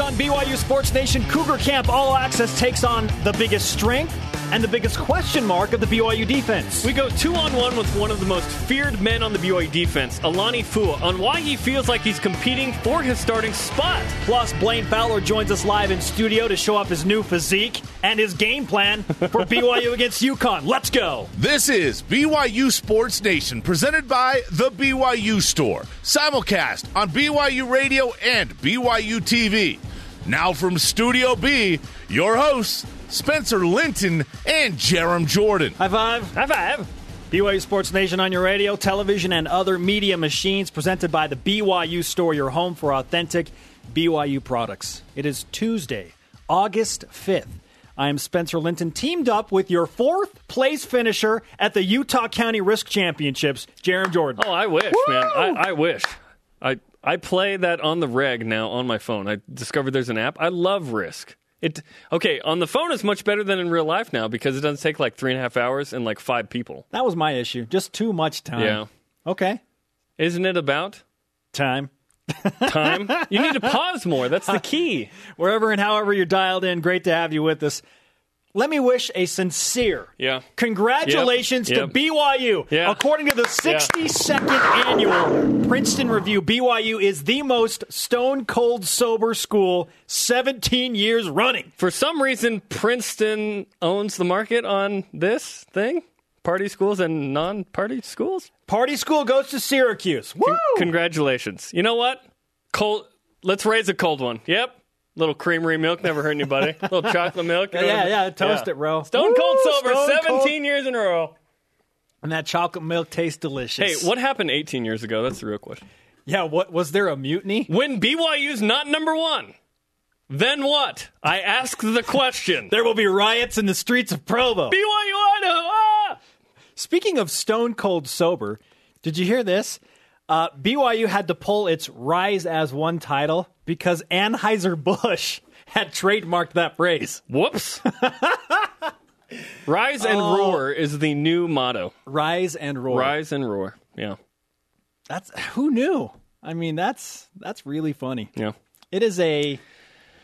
Next on BYU Sports Nation, Cougar Camp All Access takes on the biggest strength and the biggest question mark of the BYU defense. We go two on one with one of the most feared men on the BYU defense, Alani Fua, on why he feels like he's competing for his starting spot. Plus, Blaine Fowler joins us live in studio to show off his new physique and his game plan for BYU against UConn. Let's go. This is BYU Sports Nation, presented by The BYU Store. Simulcast on BYU Radio and BYU TV. Now from Studio B, your hosts, Spencer Linton and Jarom Jordan. High five. High five. BYU Sports Nation on your radio, television, and other media machines, presented by the BYU Store, your home for authentic BYU products. It is Tuesday, August 5th. I am Spencer Linton, teamed up with your fourth place finisher at the Utah County Risk Championships, Jarom Jordan. Oh, I wish, Woo! man. I, I wish. I I play that on the reg now on my phone. I discovered there's an app. I love Risk. It okay on the phone is much better than in real life now because it doesn't take like three and a half hours and like five people. That was my issue. Just too much time. Yeah. Okay. Isn't it about time? time. You need to pause more. That's the key. Wherever and however you're dialed in, great to have you with us let me wish a sincere yeah. congratulations yep. to BYU. Yeah. According to the 62nd yeah. annual Princeton Review, BYU is the most stone cold sober school 17 years running. For some reason, Princeton owns the market on this thing. Party schools and non-party schools. Party school goes to Syracuse. Woo! Con- congratulations. You know what? Cold. Let's raise a cold one. Yep. Little creamery milk never hurt anybody. Little chocolate milk. yeah, yeah, yeah, toast it, bro. Stone cold sober, Stone 17 cold. years in a row. And that chocolate milk tastes delicious. Hey, what happened 18 years ago? That's the real question. Yeah, what was there a mutiny? When BYU's not number one, then what? I ask the question. there will be riots in the streets of Provo. BYU Idaho. Ah! Speaking of stone cold sober, did you hear this? Uh, BYU had to pull its Rise as One title because Anheuser-Busch had trademarked that phrase. Whoops. Rise and oh. roar is the new motto. Rise and roar. Rise and roar. Yeah. That's who knew? I mean, that's that's really funny. Yeah. It is a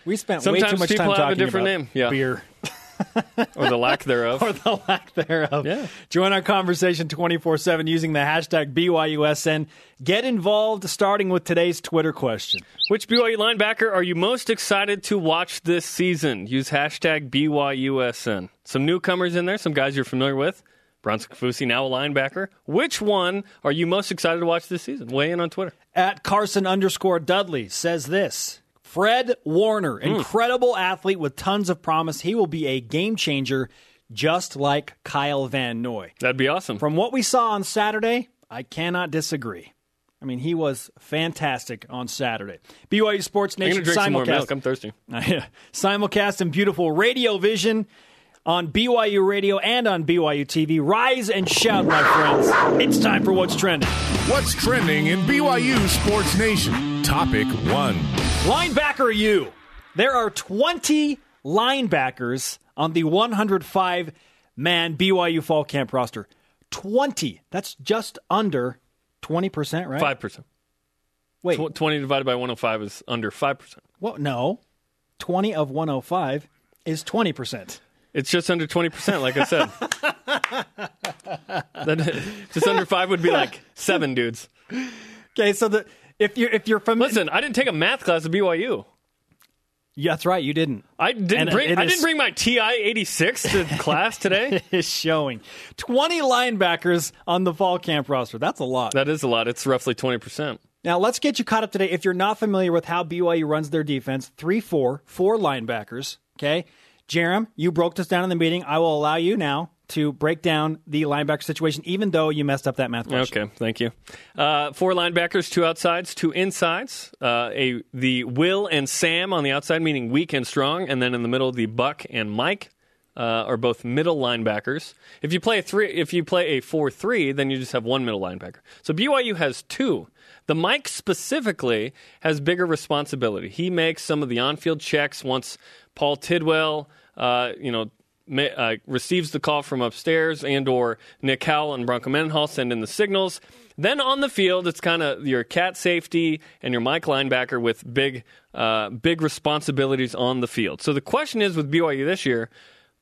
we spent Sometimes way too much time talking have a different about name. Yeah. beer. or the lack thereof. or the lack thereof. Yeah. Join our conversation 24 7 using the hashtag BYUSN. Get involved starting with today's Twitter question. Which BYU linebacker are you most excited to watch this season? Use hashtag BYUSN. Some newcomers in there, some guys you're familiar with. Bronson Kaufusi, now a linebacker. Which one are you most excited to watch this season? Weigh in on Twitter. At Carson underscore Dudley says this Fred Warner, hmm. incredible mm. athlete with tons of promise. He will be a game changer, just like Kyle Van Noy. That'd be awesome. From what we saw on Saturday, I cannot disagree. I mean, he was fantastic on Saturday. BYU Sports Nation I'm simulcast. Some more milk. I'm thirsty. simulcast and beautiful radio vision on BYU Radio and on BYU TV. Rise and shout, my friends. It's time for What's Trending. What's Trending in BYU Sports Nation? Topic one. Linebacker you. There are 20 linebackers on the 105 man BYU Fall Camp roster. 20. That's just under 20%, right? 5%. Wait. Tw- 20 divided by 105 is under 5%. Well, no. 20 of 105 is 20%. It's just under 20%, like I said. just under 5 would be like 7 dudes. Okay, so the if you're if you're from listen, I didn't take a math class at BYU. Yeah, that's right. You didn't. I didn't and bring. I is, didn't bring my TI eighty six to class today. It is showing twenty linebackers on the fall camp roster. That's a lot. That is a lot. It's roughly twenty percent. Now let's get you caught up today. If you're not familiar with how BYU runs their defense, three four four linebackers. Okay, Jarom, you broke this down in the meeting. I will allow you now to break down the linebacker situation, even though you messed up that math question. Okay, thank you. Uh, four linebackers, two outsides, two insides. Uh, a the Will and Sam on the outside, meaning weak and strong, and then in the middle, the Buck and Mike. Uh, are both middle linebackers. If you play a three, if you play a four-three, then you just have one middle linebacker. So BYU has two. The Mike specifically has bigger responsibility. He makes some of the on-field checks once Paul Tidwell, uh, you know, uh, receives the call from upstairs, and or Nick Howell and Bronco Mendenhall send in the signals. Then on the field, it's kind of your cat safety and your Mike linebacker with big, uh, big responsibilities on the field. So the question is with BYU this year,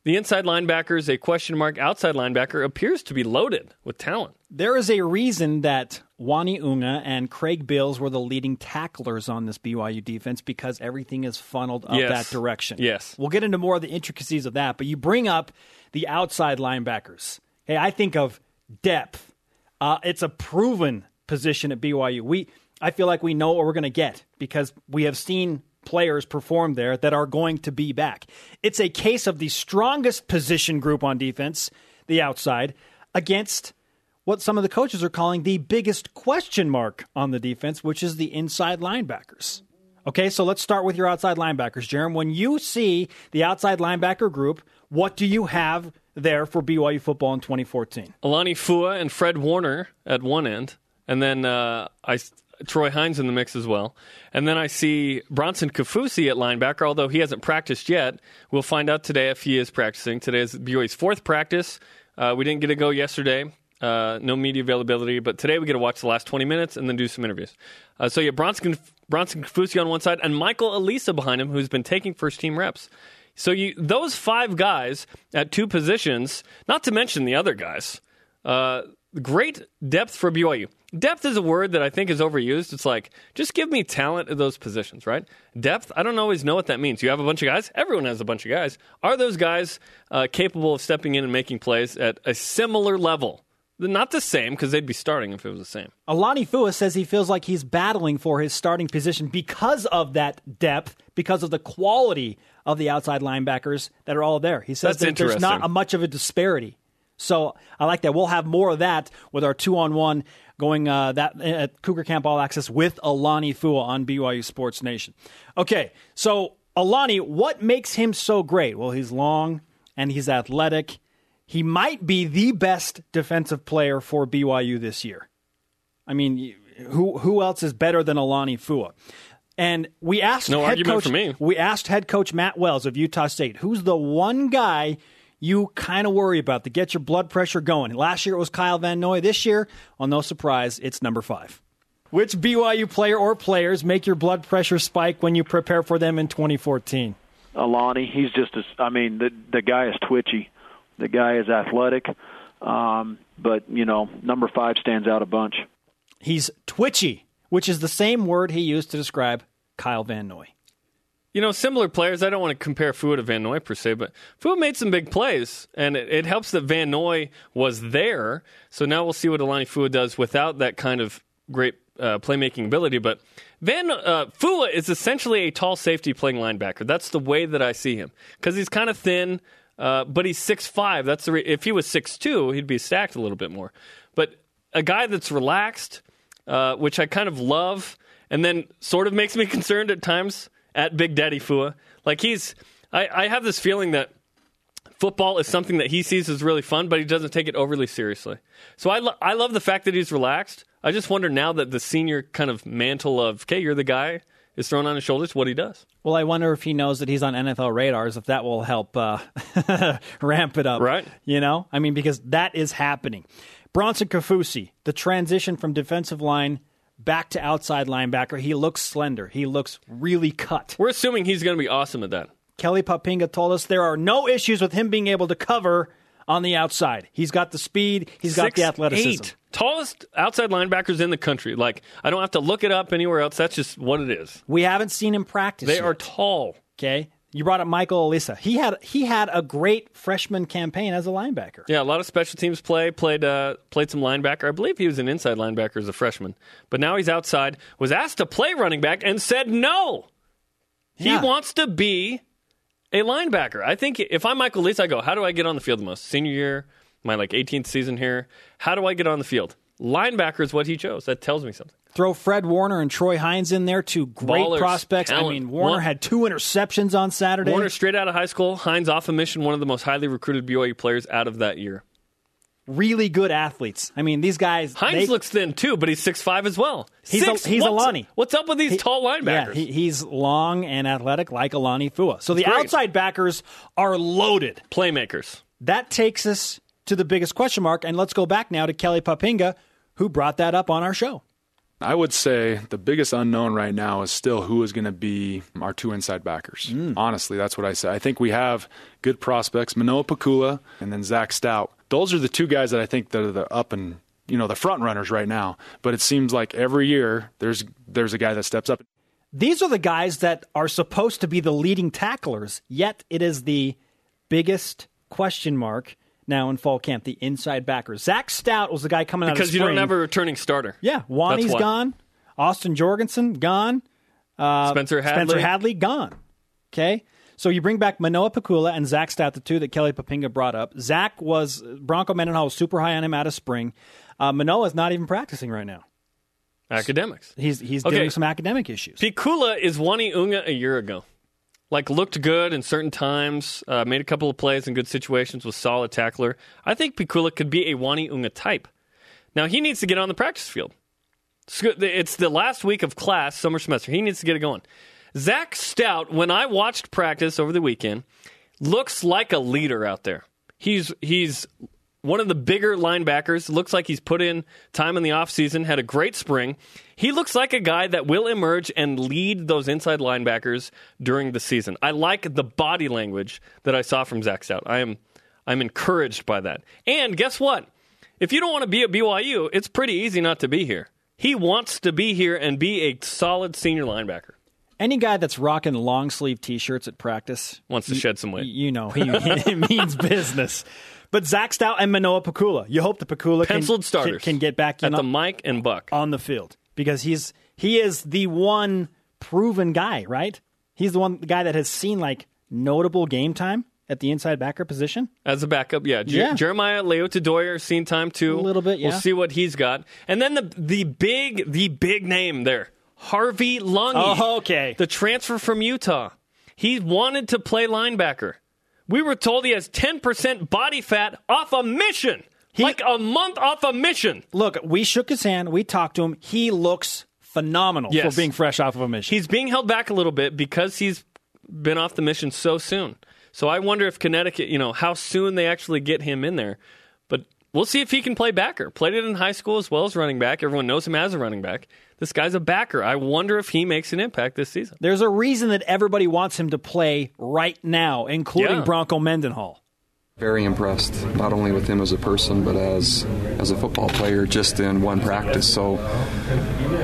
the inside linebacker is a question mark. Outside linebacker appears to be loaded with talent. There is a reason that Uani Unga and Craig Bills were the leading tacklers on this BYU defense because everything is funneled up Yes. that direction. Yes. We'll get into more of the intricacies of that, but you bring up the outside linebackers. Hey, I think of depth. Uh, it's a proven position at BYU. We, I feel like we know what we're going to get because we have seen players perform there that are going to be back. It's a case of the strongest position group on defense, the outside, against what some of the coaches are calling the biggest question mark on the defense, which is the inside linebackers. Okay, so let's start with your outside linebackers, Jarom. When you see the outside linebacker group, what do you have there for BYU football in 2014? Alani Fua and Fred Warner at one end, and then uh, I Troy Hines in the mix as well. And then I see Bronson Kaufusi at linebacker, although he hasn't practiced yet. We'll find out today if he is practicing. Today is BYU's fourth practice. Uh, we didn't get to go yesterday. Uh, no media availability, but today we get to watch the last 20 minutes and then do some interviews. Uh, so yeah, Bronson, Bronson Kaufusi on one side and Michael Alisa behind him, who's been taking first team reps. So you those five guys at two positions, not to mention the other guys. Uh, great depth for BYU. Depth is a word that I think is overused. It's like just give me talent at those positions, right? Depth, I don't always know what that means. You have a bunch of guys. Everyone has a bunch of guys. Are those guys uh, capable of stepping in and making plays at a similar level? Not the same because they'd be starting if it was the same. Alani Fua says he feels like he's battling for his starting position because of that depth, because of the quality of the outside linebackers that are all there. He says that there's not a much of a disparity. So I like that. We'll have more of that with our two on one going uh, that at Cougar Camp All Access with Alani Fua on BYU Sports Nation. Okay, so Alani, what makes him so great? Well, he's long and he's athletic. He might be the best defensive player for BYU this year. I mean, who who else is better than Alani Fua? And we asked No head argument coach, for me. We asked head coach Matt Wells of Utah State, who's the one guy you kind of worry about to get your blood pressure going. Last year it was Kyle Van Noy. This year, well, no surprise, it's number five. Which BYU player or players make your blood pressure spike when you prepare for them in 2014? Alani. He's just as I mean the the guy is twitchy. The guy is athletic, um, but you know number five stands out a bunch. He's twitchy, which is the same word he used to describe Kyle Van Noy. You know, similar players. I don't want to compare Fua to Van Noy per se, but Fua made some big plays, and it, it helps that Van Noy was there. So now we'll see what Alani Fua does without that kind of great uh, playmaking ability. But Van uh, Fua is essentially a tall safety playing linebacker. That's the way that I see him because he's kind of thin, uh, but he's six five. That's the re- if he was six two, he'd be stacked a little bit more. But a guy that's relaxed, uh, which I kind of love, and then sort of makes me concerned at times at Big Daddy Fua. Like he's, I, I have this feeling that football is something that he sees as really fun, but he doesn't take it overly seriously. So I, lo- I love the fact that he's relaxed. I just wonder now that the senior kind of mantle of, okay, you're the guy, is thrown on his shoulders, what he does. Well, I wonder if he knows that he's on NFL radars, if that will help uh, ramp it up. Right. You know? I mean, because that is happening. Bronson Kaufusi, the transition from defensive line back to outside linebacker, he looks slender. He looks really cut. We're assuming he's going to be awesome at that. Kelly Poppinga told us there are no issues with him being able to cover on the outside. He's got the speed, He's got the athleticism. eight. Tallest outside linebackers in the country. Like, I don't have to look it up anywhere else. That's just what it is. We haven't seen him practice. They yet. are tall. okay. You brought up Michael Alisa. He had he had a great freshman campaign as a linebacker. Yeah, a lot of special teams play. Played uh, played some linebacker. I believe he was an inside linebacker as a freshman, but now he's outside. Was asked to play running back and said no. He wants to be a linebacker. I think if I'm Michael Lease, I go, how do I get on the field the most? Senior year, my like 18th season here. How do I get on the field? Linebacker is what he chose. That tells me something. Throw Fred Warner and Troy Hines in there, two great Ballers, prospects. I mean, Warner One- had two interceptions on Saturday. Warner straight out of high school. Hines off a mission. One of the most highly recruited BYU players out of that year. Really good athletes. I mean, these guys. Hines they- looks thin too, but he's six five as well. He's a- Six- he's what's, Alani. What's up with these tall Yeah, linebackers? he, he's long and athletic like Alani Fua. So the great. outside backers are loaded. Playmakers. That takes us to the biggest question mark, and let's go back now to Kelly Poppinga. who brought that up on our show. I would say the biggest unknown right now is still who is going to be our two inside backers. Mm. Honestly, that's what I say. I think we have good prospects, Manoa Pikula and then Zach Stout. Those are the two guys that I think that are the up and you know the front runners right now. But it seems like every year there's there's a guy that steps up. These are the guys that are supposed to be the leading tacklers, yet it is the biggest question mark now in fall camp, the inside backers. Zach Stout was the guy coming out because of you don't have a returning starter. Yeah, Wani's why. gone. Austin Jorgensen gone. Uh, Spencer Hadley. Spencer Hadley gone. Okay. So you bring back Manoa Pikula and Zach Stout, the two that Kelly Poppinga brought up. Zach was Bronco Mendenhall was super high on him out of spring. Uh, Manoa's not even practicing right now. Academics. He's he's Okay. dealing with some academic issues. Pikula is Uani Unga a year ago. Like looked good in certain times, uh, made a couple of plays in good situations, was solid tackler. I think Pikula could be a Uani Unga type. Now he needs to get on the practice field. It's the last week of class, summer semester. He needs to get it going. Zach Stout, when I watched practice over the weekend, looks like a leader out there. He's he's one of the bigger linebackers. Looks like he's put in time in the offseason, had a great spring. He looks like a guy that will emerge and lead those inside linebackers during the season. I like the body language that I saw from Zach Stout. I am I'm encouraged by that. And guess what? If you don't want to be at BYU, it's pretty easy not to be here. He wants to be here and be a solid senior linebacker. Any guy that's rocking long sleeve T-shirts at practice Wants to shed some weight. you know he, he means business. But Zach Stout and Manoa Pikula, you hope the Pikula can, Penciled can, starters can get back in at the Mike and Buck. on the field because he's he is the one proven guy, right? He's the one guy that has seen like notable game time at the inside backer position. As a backup, yeah. Jer- Yeah. Jeremiah Leotadoyer seen time too. A little bit, yeah. We'll see what he's got. And then the the big the big name there, Harvey Langi. Oh, okay. The transfer from Utah. He wanted to play linebacker. We were told he has 10% body fat off a mission. like a month off a mission. Look, we shook his hand. We talked to him. He looks phenomenal Yes. for being fresh off of a mission. He's being held back a little bit because he's been off the mission so soon. So I wonder if Connecticut, you know, how soon they actually get him in there. But we'll see if he can play backer. Played it in high school as well as running back. Everyone knows him as a running back. This guy's a backer. I wonder if he makes an impact this season. There's a reason that everybody wants him to play right now, including Yeah. Bronco Mendenhall. Very impressed, not only with him as a person, but as as a football player, just in one practice. So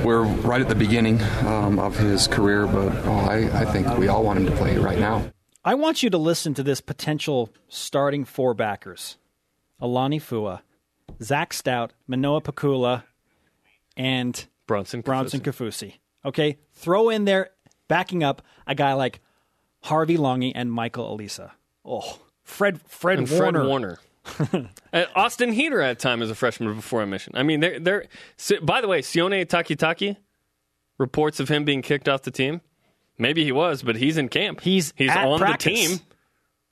we're right at the beginning um, of his career, but oh, I, I think we all want him to play right now. I want you to listen to this potential starting four backers Alani Fua, Zach Stout, Manoa Pikula, and Bronson. Bronson Kaufusi. Kaufusi. Okay? Throw in there, backing up, a guy like Harvey Langi and Michael Alisa. Oh, Fred Fred and Warner. Fred Warner. Austin Heater had time as a freshman before admission. I mean, they're, they're by the way, Sione Takitaki reports of him being kicked off the team. Maybe he was, but he's in camp. He's he's at on practice. the team.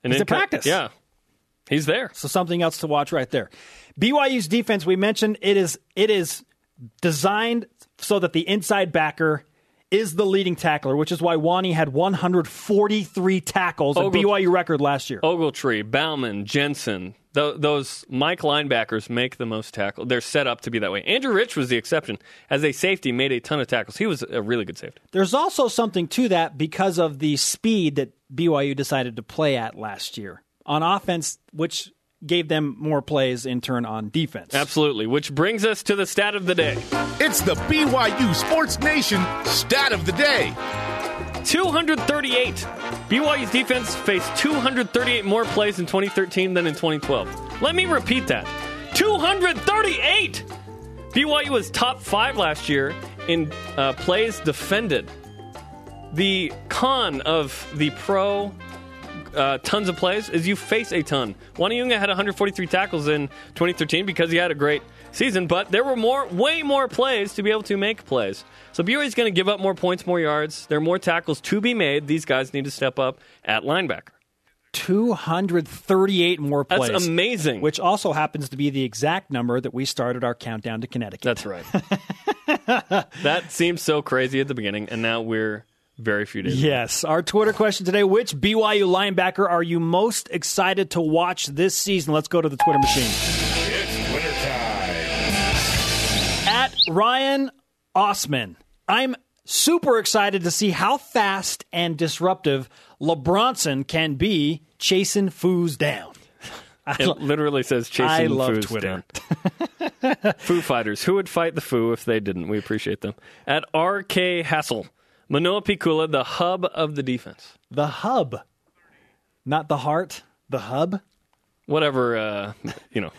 And He's in at practice. Yeah, he's there. So something else to watch right there. BYU's defense, we mentioned it is it is designed so that the inside backer is the leading tackler, which is why Uani had 143 tackles, a BYU record last year. Ogletree, Bauman, Jensen, th- those Mike linebackers make the most tackle. They're set up to be that way. Andrew Rich was the exception. As a safety, made a ton of tackles. He was a really good safety. There's also something to that because of the speed that BYU decided to play at last year on offense, which gave them more plays in turn on defense. Absolutely. Which brings us to the stat of the day. It's the BYU Sports Nation stat of the day. 238. BYU's defense faced 238 more plays in 2013 than in 2012. Let me repeat that 238! BYU was top five last year in uh, plays defended. The con of the pro uh, tons of plays is you face a ton. Uani Unga had 143 tackles in 2013 because he had a great season, but there were more, way more plays to be able to make plays. So BYU is going to give up more points, more yards. There are more tackles to be made. These guys need to step up at linebacker. 238 more plays. That's amazing. Which also happens to be the exact number that we started our countdown to Connecticut. That's right. that seems so crazy at the beginning, and now we're very few days. Yes. Our Twitter question today Which BYU linebacker are you most excited to watch this season? Let's go to the Twitter machine. It's winter time. got Ryan Osman. I'm super excited to see how fast and disruptive LeBronson can be chasing foos down. It literally says chasing I love foos Twitter. down. Foo Fighters. Who would fight the Foo if they didn't? We appreciate them. At RK Hassel, Manoa Pikula, the hub of the defense. The hub, not the heart. The hub. Whatever, uh, you know,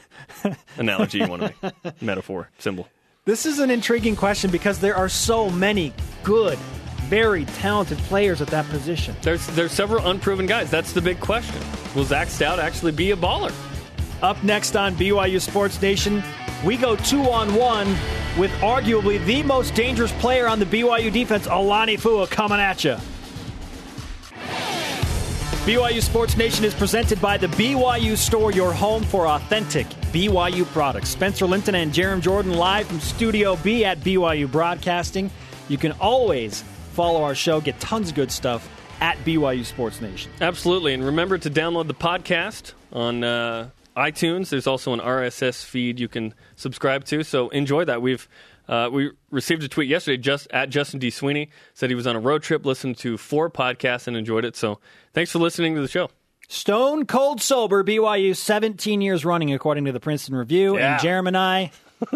analogy you want to make, metaphor, symbol. This is an intriguing question because there are so many good, very talented players at that position. There's there's several unproven guys. That's the big question. Will Zach Stout actually be a baller? Up next on BYU Sports Nation, we go two on one with arguably the most dangerous player on the BYU defense, Alani Fua, coming at you. BYU Sports Nation is presented by the BYU Store, your home for authentic BYU products. Spencer Linton and Jarom Jordan live from Studio B at BYU Broadcasting. You can always follow our show, get tons of good stuff at BYU Sports Nation. Absolutely. And remember to download the podcast on uh, iTunes. There's also an RSS feed you can subscribe to. So enjoy that. We've uh, we received a tweet yesterday just at Justin D. Sweeney said he was on a road trip, listened to four podcasts, and enjoyed it. So thanks for listening to the show. Stone cold sober, BYU 17 years running, according to the Princeton Review. Yeah. And Jeremy and I,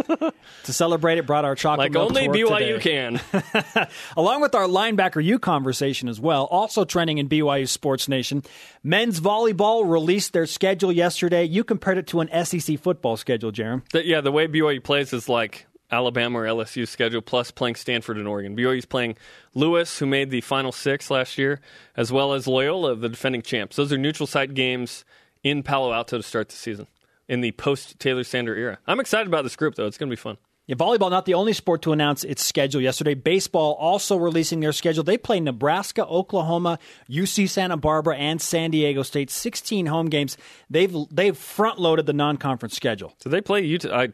to celebrate it, brought our chocolate Like only BYU today. can. Along with our linebacker U conversation as well, also trending in BYU Sports Nation. Men's volleyball released their schedule yesterday. You compared it to an SEC football schedule, Jarom. Yeah, the way BYU plays is like Alabama or LSU schedule plus playing Stanford and Oregon. BYU's playing Lewis, who made the final six last year, as well as Loyola, the defending champs. Those are neutral site games in Palo Alto to start the season in the post Taylor Sander era. I'm excited about this group, though. It's going to be fun. Yeah, volleyball not the only sport to announce its schedule yesterday. Baseball also releasing their schedule. They play Nebraska, Oklahoma, UC Santa Barbara, and San Diego State. 16 home games. They've they've front loaded the non conference schedule. So they play Utah. I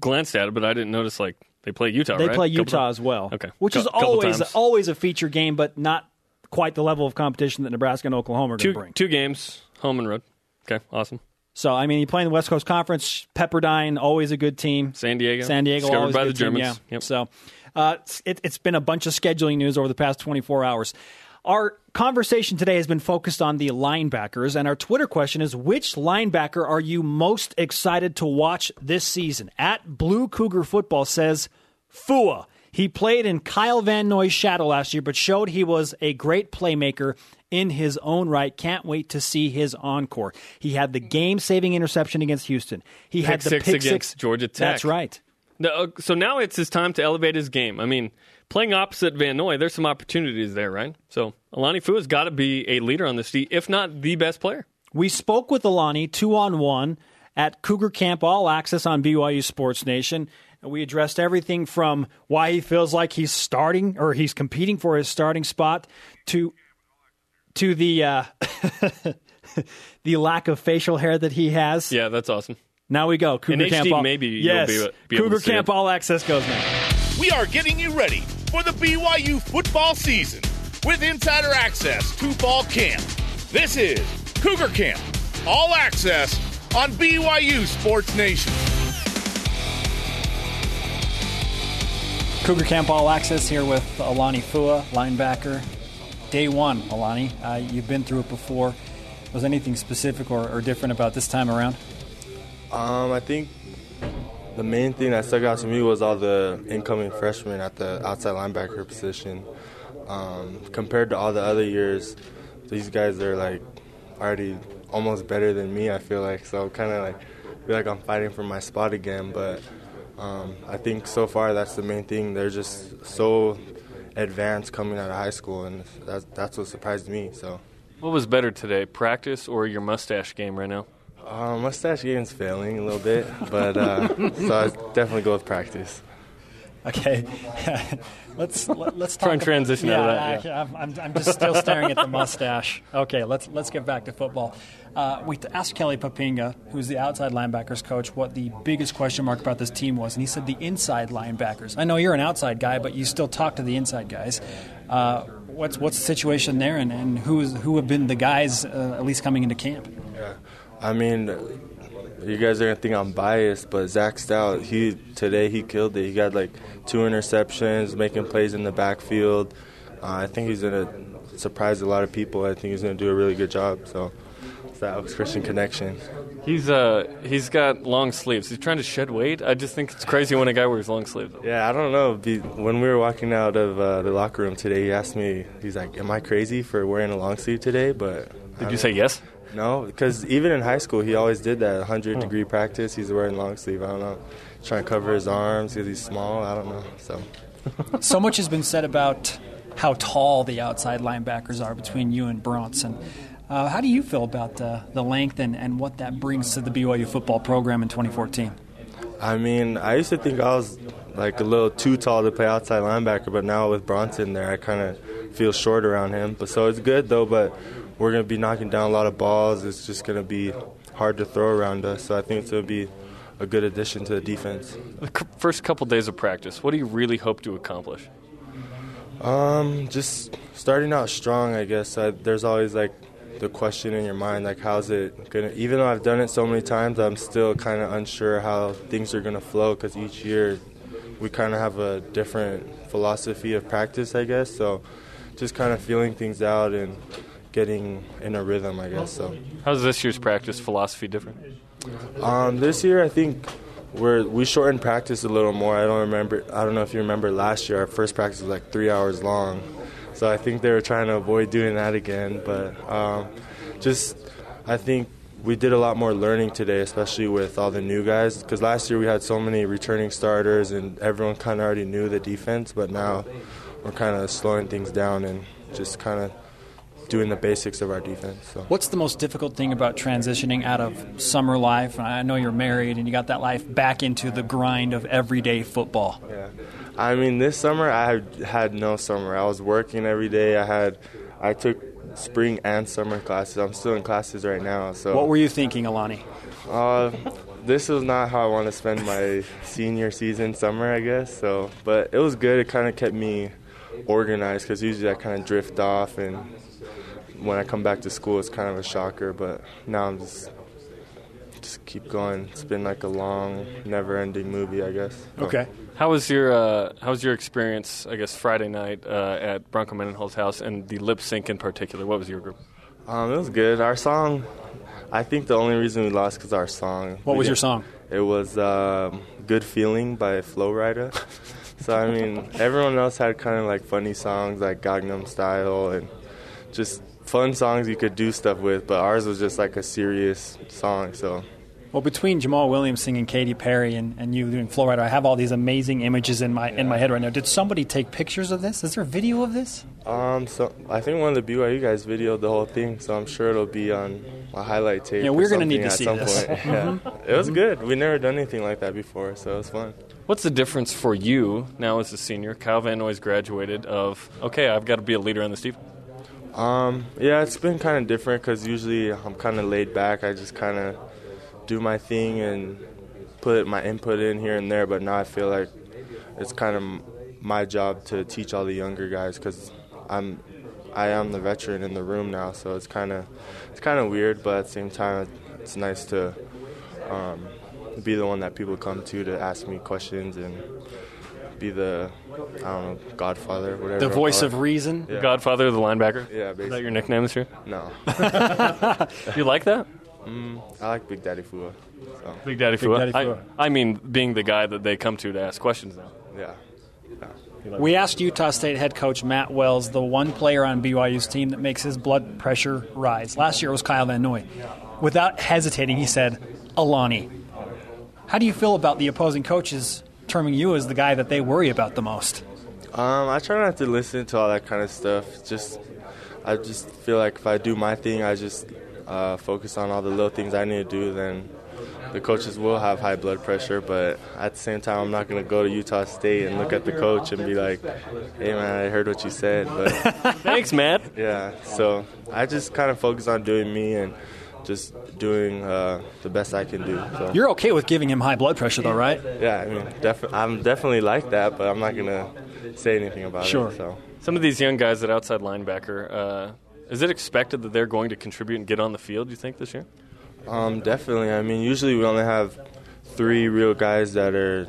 glanced at it, but I didn't notice like they play Utah. They right? play Utah as well. Okay. which Cou- is always times. always a feature game, but not quite the level of competition that Nebraska and Oklahoma are going to bring. two games, home and road. Okay, awesome. So I mean, you play in the West Coast Conference. Pepperdine, always a good team. San Diego, San Diego, discovered always by a the good team, Yeah. Yep. So uh, it, it's been a bunch of scheduling news over the past 24 hours. Our conversation today has been focused on the linebackers, and our Twitter question is: Which linebacker are you most excited to watch this season? At Blue Cougar Football says Fua. He played in Kyle Van Noy's shadow last year, but showed he was a great playmaker in his own right. Can't wait to see his encore. He had the game-saving interception against Houston. He had the six pick against six Georgia Tech. That's right. Uh, so now it's his time to elevate his game. I mean, playing opposite Van Noy, there's some opportunities there, right? So Alani Fu has got to be a leader on this team, if not the best player. We spoke with Alani two on one at Cougar Camp All Access on BYU Sports Nation. And we addressed everything from why he feels like he's starting or he's competing for his starting spot to to the uh, the lack of facial hair that he has. Yeah, that's awesome. Now we go. Cougar In Camp HD, All maybe you'll yes. be- be able Cougar to see Camp it. All Access goes now. We are getting you ready for the BYU football season with insider access to fall camp. This is Cougar Camp, all access on BYU Sports Nation. Cougar Camp All Access here with Alani Fua, linebacker. Day one, Alani. Uh, you've been through it before. Was anything specific or, or different about this time around? Um, I think the main thing that stuck out to me was all the incoming freshmen at the outside linebacker position. Um, compared to all the other years, these guys are like already almost better than me. I feel like so kind of like feel like I'm fighting for my spot again. But um, I think so far that's the main thing. They're just so advanced coming out of high school, and that's that's what surprised me. So. What was better today, practice or your mustache game right now? Uh, mustache game's failing a little bit, but uh, so I definitely go with practice. Okay, let's let, let's Try and transition yeah, out of that, I- I'm, I'm, I'm just still staring at the mustache. Okay, let's let's get back to football. Uh, we asked Kelly Poppinga, who's the outside linebackers coach, what the biggest question mark about this team was, and he said the inside linebackers. I know you're an outside guy, but you still talk to the inside guys. Uh, what's what's the situation there, and, and who's who have been the guys uh, at least coming into camp? Yeah, I mean, you guys are gonna think I'm biased, but Zach Stout, he today he killed it. He got like two interceptions, making plays in the backfield. Uh, I think he's gonna surprise a lot of people. I think he's gonna do a really good job. So it's that Oaks Christian connection. He's uh he's got long sleeves. He's trying to shed weight. I just think it's crazy when a guy wears long sleeves. Yeah, I don't know. When we were walking out of uh, the locker room today, he asked me, he's like, "Am I crazy for wearing a long sleeve today?" But Did you say yes? No, because even in high school, he always did that 100 degree practice. He's wearing long sleeve. I don't know. Trying to cover his arms because he's small. I don't know. So, So much has been said about how tall the outside linebackers are between you and Bronson. Uh, how do you feel about uh, the length and, and what that brings to the BYU football program in 2014? I mean, I used to think I was like a little too tall to play outside linebacker, but now with Bronson there, I kind of feel short around him. But so it's good though. But we're gonna be knocking down a lot of balls. It's just gonna be hard to throw around us. So I think it's gonna be a good addition to the defense. The c- first couple days of practice, what do you really hope to accomplish? Um, just starting out strong, I guess. I, there's always like the question in your mind, like how's it gonna? Even though I've done it so many times, I'm still kind of unsure how things are gonna flow because each year we kind of have a different philosophy of practice, I guess. So just kind of feeling things out and getting in a rhythm, I guess. So How's this year's practice philosophy different? um, this year, I think we're we shortened practice a little more. I don't remember. I don't know if you remember last year. Our first practice was like three hours long, so I think they were trying to avoid doing that again. But um, just, I think we did a lot more learning today, especially with all the new guys. Because last year we had so many returning starters, and everyone kind of already knew the defense. But now we're kind of slowing things down and just kind of doing the basics of our defense. So. What's the most difficult thing about transitioning out of summer life? I know you're married and you got that life back into the grind of everyday football. Yeah. I mean, this summer I had- had no summer. I was working every day. I had, I took spring and summer classes. I'm still in classes right now. So What were you thinking, Alani? Uh, this was not how I want to spend my senior season summer, I guess. So, but it was good. It kind of kept me organized because usually I kind of drift off, and when I come back to school, it's kind of a shocker. But now I'm just just keep going. It's been like a long, never-ending movie, I guess. Okay. How was your uh, How was your experience? I guess Friday night uh, at Bronco Mendenhall's house and the lip sync in particular. What was your group? Um, it was good. Our song, I think the only reason we lost because our song. What We was your didn't- song? It was um, "Good Feeling" by Flo Rida. so I mean, everyone else had kind of like funny songs like Gangnam Style and just fun songs you could do stuff with. But ours was just like a serious song. So Well, between Jamal Williams singing Katy Perry and, and you doing Flo Rida, I have all these amazing images in my in my head right now. Did somebody take pictures of this? Is there a video of this? um, so I think one of the BYU guys videoed the whole thing. So I'm sure it'll be on a highlight tape. Yeah, we're gonna need something to at see some this. point. Yeah, it was good. We never done anything like that before, so it was fun. What's the difference for you now as a senior? Kyle Van Noy's graduated. Of okay, I've got to be a leader on this team. Um, yeah, it's been kind of different because usually I'm kind of laid back. I just kind of do my thing and put my input in here and there. But now I feel like it's kind of my job to teach all the younger guys because I'm I am the veteran in the room now. So it's kind of it's kind of weird, but at the same time, it's nice to um, be the one that people come to to ask me questions and be the I don't know Godfather, whatever. The voice of reason. Yeah. Godfather of the linebacker. Yeah, Is that your nickname this year? No. You like that? Mm, I like Big Daddy Fua. So, Big Daddy Fua. Daddy Fua. I, I mean, being the guy that they come to to ask questions now. yeah. We asked Utah State head coach Matt Wells, the one player on BYU's team that makes his blood pressure rise. Last year it was Kyle Van Noy. Without hesitating, he said, Alani. How do you feel about the opposing coaches terming you as the guy that they worry about the most? Um, I try not to listen to all that kind of stuff. Just, I just feel like if I do my thing, I just uh, focus on all the little things I need to do. Then the coaches will have high blood pressure, but at the same time, I'm not going to go to Utah State and look at the coach and be like, "Hey, man, I heard what you said." But Thanks, Matt. yeah, so I just kind of focus on doing me and just doing uh, the best I can do. So. You're okay with giving him high blood pressure, though, right? Yeah, I mean, defi- I'm definitely like that, but I'm not gonna say anything about Sure. it. So Some of these young guys at outside linebacker, uh, is it expected that they're going to contribute and get on the field? You think this year? Um, definitely. I mean, usually we only have three real guys that are.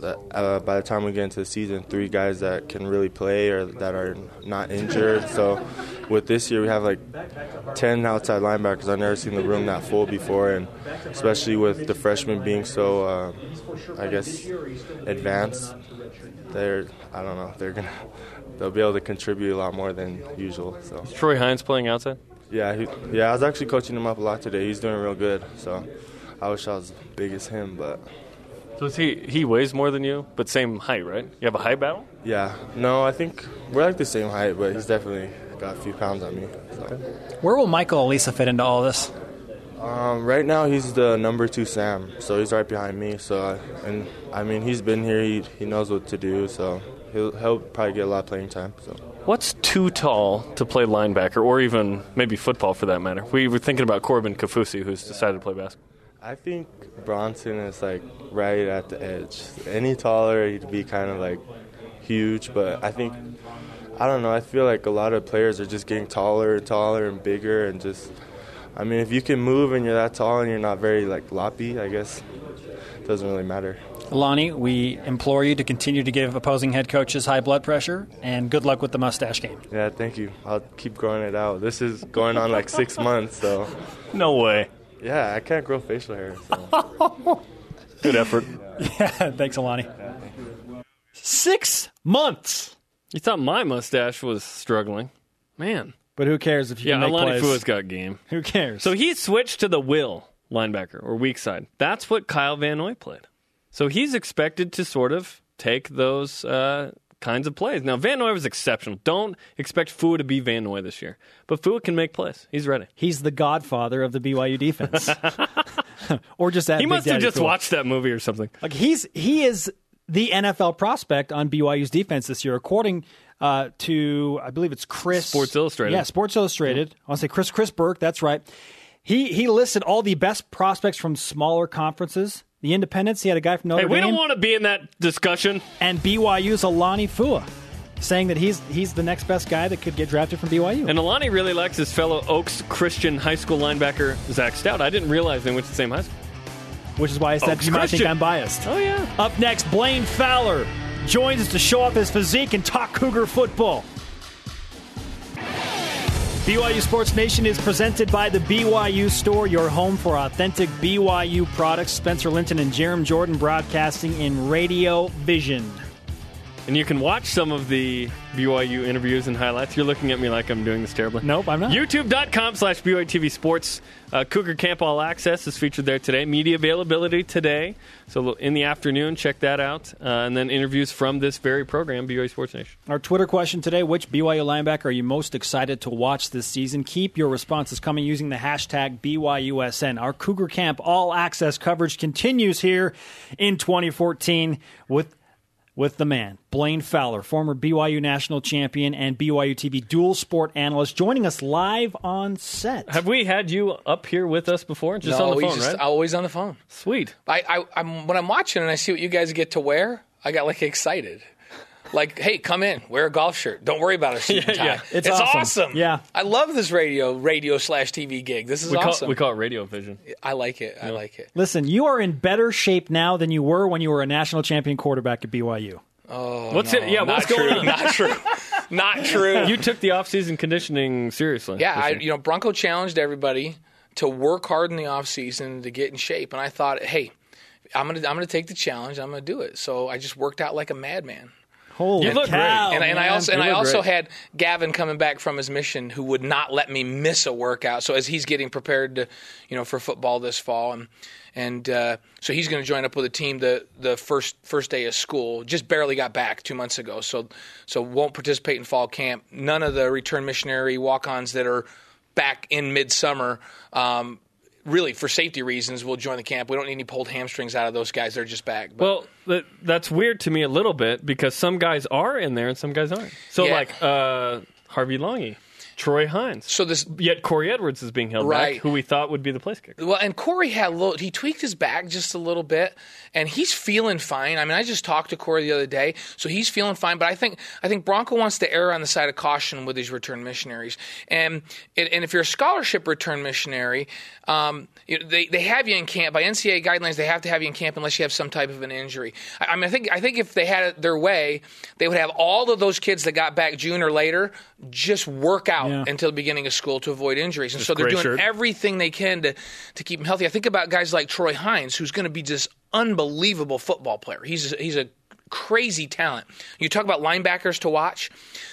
That, uh, by the time we get into the season, three guys that can really play or that are not injured. So, with this year, we have like ten outside linebackers. I've never seen the room that full before, and especially with the freshmen being so, uh, I guess, advanced, they're I don't know they're gonna they'll be able to contribute a lot more than usual. So. Troy Hines playing outside. Yeah, he, yeah. I was actually coaching him up a lot today. He's doing real good. So I wish I was as big as him, but So is he he weighs more than you, but same height, right? You have a height battle. yeah. No, I think we're like the same height, but he's definitely got a few pounds on me. So. Where will Michael Alisa fit into all this? Um, right now he's the number two Sam, so he's right behind me. So I, and I mean he's been here. He he knows what to do. So he'll he'll probably get a lot of playing time. So. What's too tall to play linebacker, or even maybe football for that matter? We were thinking about Corbin Kaufusi, who's decided to play basketball. I think Bronson is like right at the edge. Any taller, he'd be kind of like huge. But I think I don't know. I feel like a lot of players are just getting taller and taller and bigger, and just I mean, if you can move and you're that tall and you're not very like loppy, I guess it doesn't really matter. Lonnie, we implore you to continue to give opposing head coaches high blood pressure, and good luck with the mustache game. Yeah, thank you. I'll keep growing it out. This is going on like six months, so No way. Yeah, I can't grow facial hair. So. Good effort. Yeah, thanks, Alani. Six months. You thought my mustache was struggling, man. But who cares if you Yeah, make Alani plays? Fua's got game. Who cares? So he switched to the will linebacker or weak side. That's what Kyle Van Noy played. So he's expected to sort of take those uh, kinds of plays. Now Van Noy was exceptional. Don't expect Fua to be Van Noy this year, but Fua can make plays. He's ready. He's the godfather of the BYU defense. or just that. He Big must have just watched that movie or something. Like he's he is the NFL prospect on BYU's defense this year, according uh, to I believe it's Chris Sports Illustrated. Yeah, Sports Illustrated. I want to say Chris Chris Burke. That's right. He he listed all the best prospects from smaller conferences. The Independents. He had a guy from Notre Hey, we Dame don't want to be in that discussion. and BYU's Alani Fua, saying that he's he's the next best guy that could get drafted from BYU. And Alani really likes his fellow Oaks Christian high school linebacker Zach Stout. I didn't realize they went to the same high school. which is why I said Oaks you might think Christian. I'm biased. Oh yeah. Up next, Blaine Fowler joins us to show off his physique and talk Cougar football. BYU Sports Nation is presented by the BYU Store, your home for authentic BYU products. Spencer Linton and Jarom Jordan broadcasting in Radio Vision. And you can watch some of the BYU interviews and highlights. You're looking at me like I'm doing this terribly. Nope, I'm not. YouTube.com slash BYU TV Sports. Uh, Cougar Camp All Access is featured there today. Media availability today. So in the afternoon, check that out. Uh, and then interviews from this very program, BYU Sports Nation. Our Twitter question today Which BYU linebacker are you most excited to watch this season? Keep your responses coming using the hashtag BYUSN. Our Cougar Camp All Access coverage continues here in 2014 with. With the man, Blaine Fowler, former BYU national champion and BYU TV dual sport analyst, joining us live on set. Have we had you up here with us before? Just no, on the phone, just right? always on the phone. Sweet. I, I, I'm when I'm watching and I see what you guys get to wear, I got like excited. Like, hey, come in, wear a golf shirt. Don't worry about a suit and Yeah, tie. yeah. It's It's, awesome. awesome. Yeah. I love this radio, radio slash TV gig. This is We call, awesome. we call it radio vision. I like it. I like it. Listen, you are in better shape now than you were when you were a national champion quarterback at BYU. Oh, what's it? Yeah, Not what's true. going on? Not true. Not true. You took the off-season conditioning seriously. Yeah, I, you know, Bronco challenged everybody to work hard in the off season to get in shape, and I thought, hey, I'm gonna I'm gonna take the challenge. I'm gonna do it. So I just worked out like a madman. Holy You look cow, great. and, and I also and I also great. had Gavin coming back from his mission, who would not let me miss a workout. So as he's getting prepared to, you know, for football this fall, and and uh, so he's going to join up with a team the the first first day of school. Just barely got back two months ago, so so won't participate in fall camp. None of the return missionary walk-ons that are back in midsummer. Um, Really, for safety reasons, will join the camp. We don't need any pulled hamstrings out of those guys. They're just back. But Well, that, that's weird to me a little bit because some guys are in there and some guys aren't. So, Yeah. like uh, Harvey Langi. Troy Hines. So this Yet Corey Edwards is being held Right. back, who we thought would be the place kicker. Well, and Corey had a little, he tweaked his back just a little bit, and he's feeling fine. I mean, I just talked to Corey the other day, so he's feeling fine. But I think I think Bronco wants to err on the side of caution with these return missionaries, and and and if you're a scholarship return missionary, um, you know, they they have you in camp by NCAA guidelines. They have to have you in camp unless you have some type of an injury. I, I mean, I think I think if they had it their way, they would have all of those kids that got back June or later just work out Yeah. until the beginning of school to avoid injuries, and Just so they're doing shirt. everything they can to to keep him healthy. I think about guys like Troy Hines, who's going to be just unbelievable football player. He's he's a crazy talent. You talk about linebackers to watch.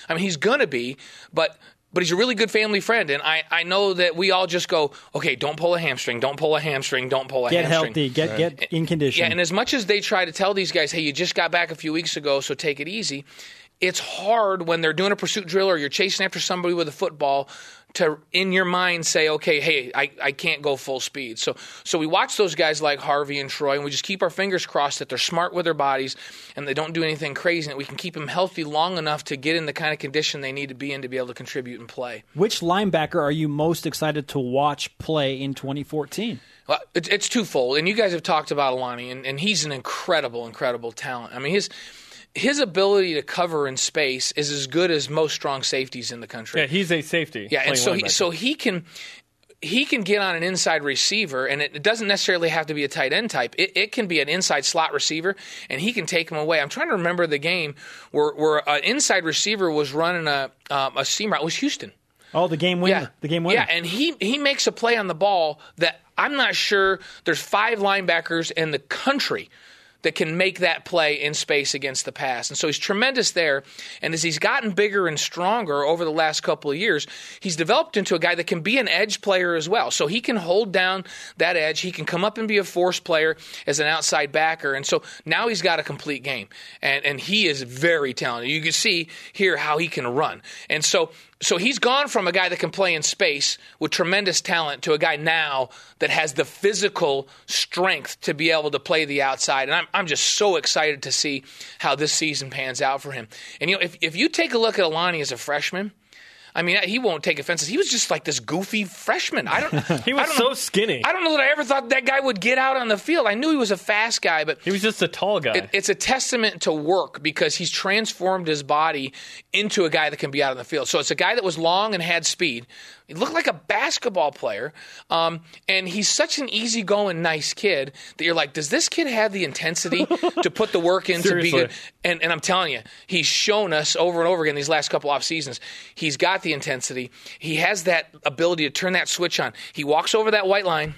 I mean, he's going to be, but but he's a really good family friend, and I, I know that we all just go, okay, don't pull a hamstring, don't pull a hamstring, don't pull a Get hamstring. Get healthy. Get get in condition. Yeah, and as much as they try to tell these guys, hey, you just got back a few weeks ago, so take it easy, it's hard when they're doing a pursuit drill or you're chasing after somebody with a football to in your mind say, okay, hey, I, I can't go full speed. So so we watch those guys like Harvey and Troy, and we just keep our fingers crossed that they're smart with their bodies and they don't do anything crazy, and that we can keep them healthy long enough to get in the kind of condition they need to be in to be able to contribute and play. Which linebacker are you most excited to watch play in 2014? Well, it, it's twofold, and you guys have talked about Alani, and, and he's an incredible, incredible talent. I mean, his his ability to cover in space is as good as most strong safeties in the country. Yeah, he's a safety. Yeah, and so he, so he can he can get on an inside receiver, and it, doesn't necessarily have to be a tight end type. It, it can be an inside slot receiver, and he can take him away. I'm trying to remember the game where where an inside receiver was running a um, a seam route. It was Houston. Oh, the game winner. Yeah, The game winner. Yeah, and he he makes a play on the ball that I'm not sure there's five linebackers in the country that can make that play in space against the pass. And so he's tremendous there. And as he's gotten bigger and stronger over the last couple of years, he's developed into a guy that can be an edge player as well. So he can hold down that edge. He can come up and be a force player as an outside backer. And so now he's got a complete game. And and he is very talented. You can see here how he can run. And so so he's gone from a guy that can play in space with tremendous talent to a guy now that has the physical strength to be able to play the outside. And I'm, I'm just so excited to see how this season pans out for him. And you know, if, if you take a look at Alani as a freshman, I mean, he won't take offense. He was just like this goofy freshman. I don't. he was don't so know- skinny. I don't know that I ever thought that guy would get out on the field. I knew he was a fast guy, but he was just a tall guy. it, it's a testament to work because he's transformed his body into a guy that can be out on the field. So it's a guy that was long and had speed. He looked like a basketball player, um, and he's such an easygoing, nice kid that you're like, does this kid have the intensity to put the work in to be good? And, and I'm telling you, he's shown us over and over again these last couple off seasons. He's got the intensity. He has that ability to turn that switch on. He walks over that white line.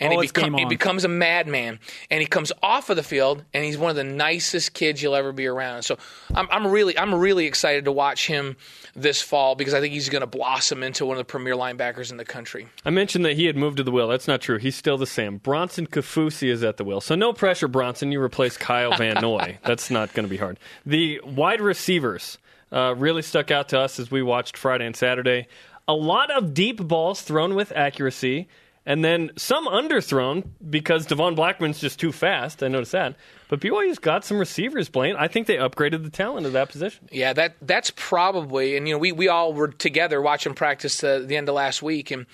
And Oh, he, game he becomes a madman, and he comes off of the field, and he's one of the nicest kids you'll ever be around. So I'm, I'm really, I'm really excited to watch him this fall because I think he's going to blossom into one of the premier linebackers in the country. I mentioned that he had moved to the wheel. That's not true. He's still the same. Bronson Kaufusi is at the wheel. So no pressure, Bronson. You replace Kyle Van Noy. That's not going to be hard. The wide receivers uh, really stuck out to us as we watched Friday and Saturday. A lot of deep balls thrown with accuracy, and then some underthrown because Devon Blackmon's just too fast. I noticed that. But BYU's got some receivers, Blaine. I think they upgraded the talent of that position. Yeah, that that's probably, and you know, we, we all were together watching practice uh, the end of last week, and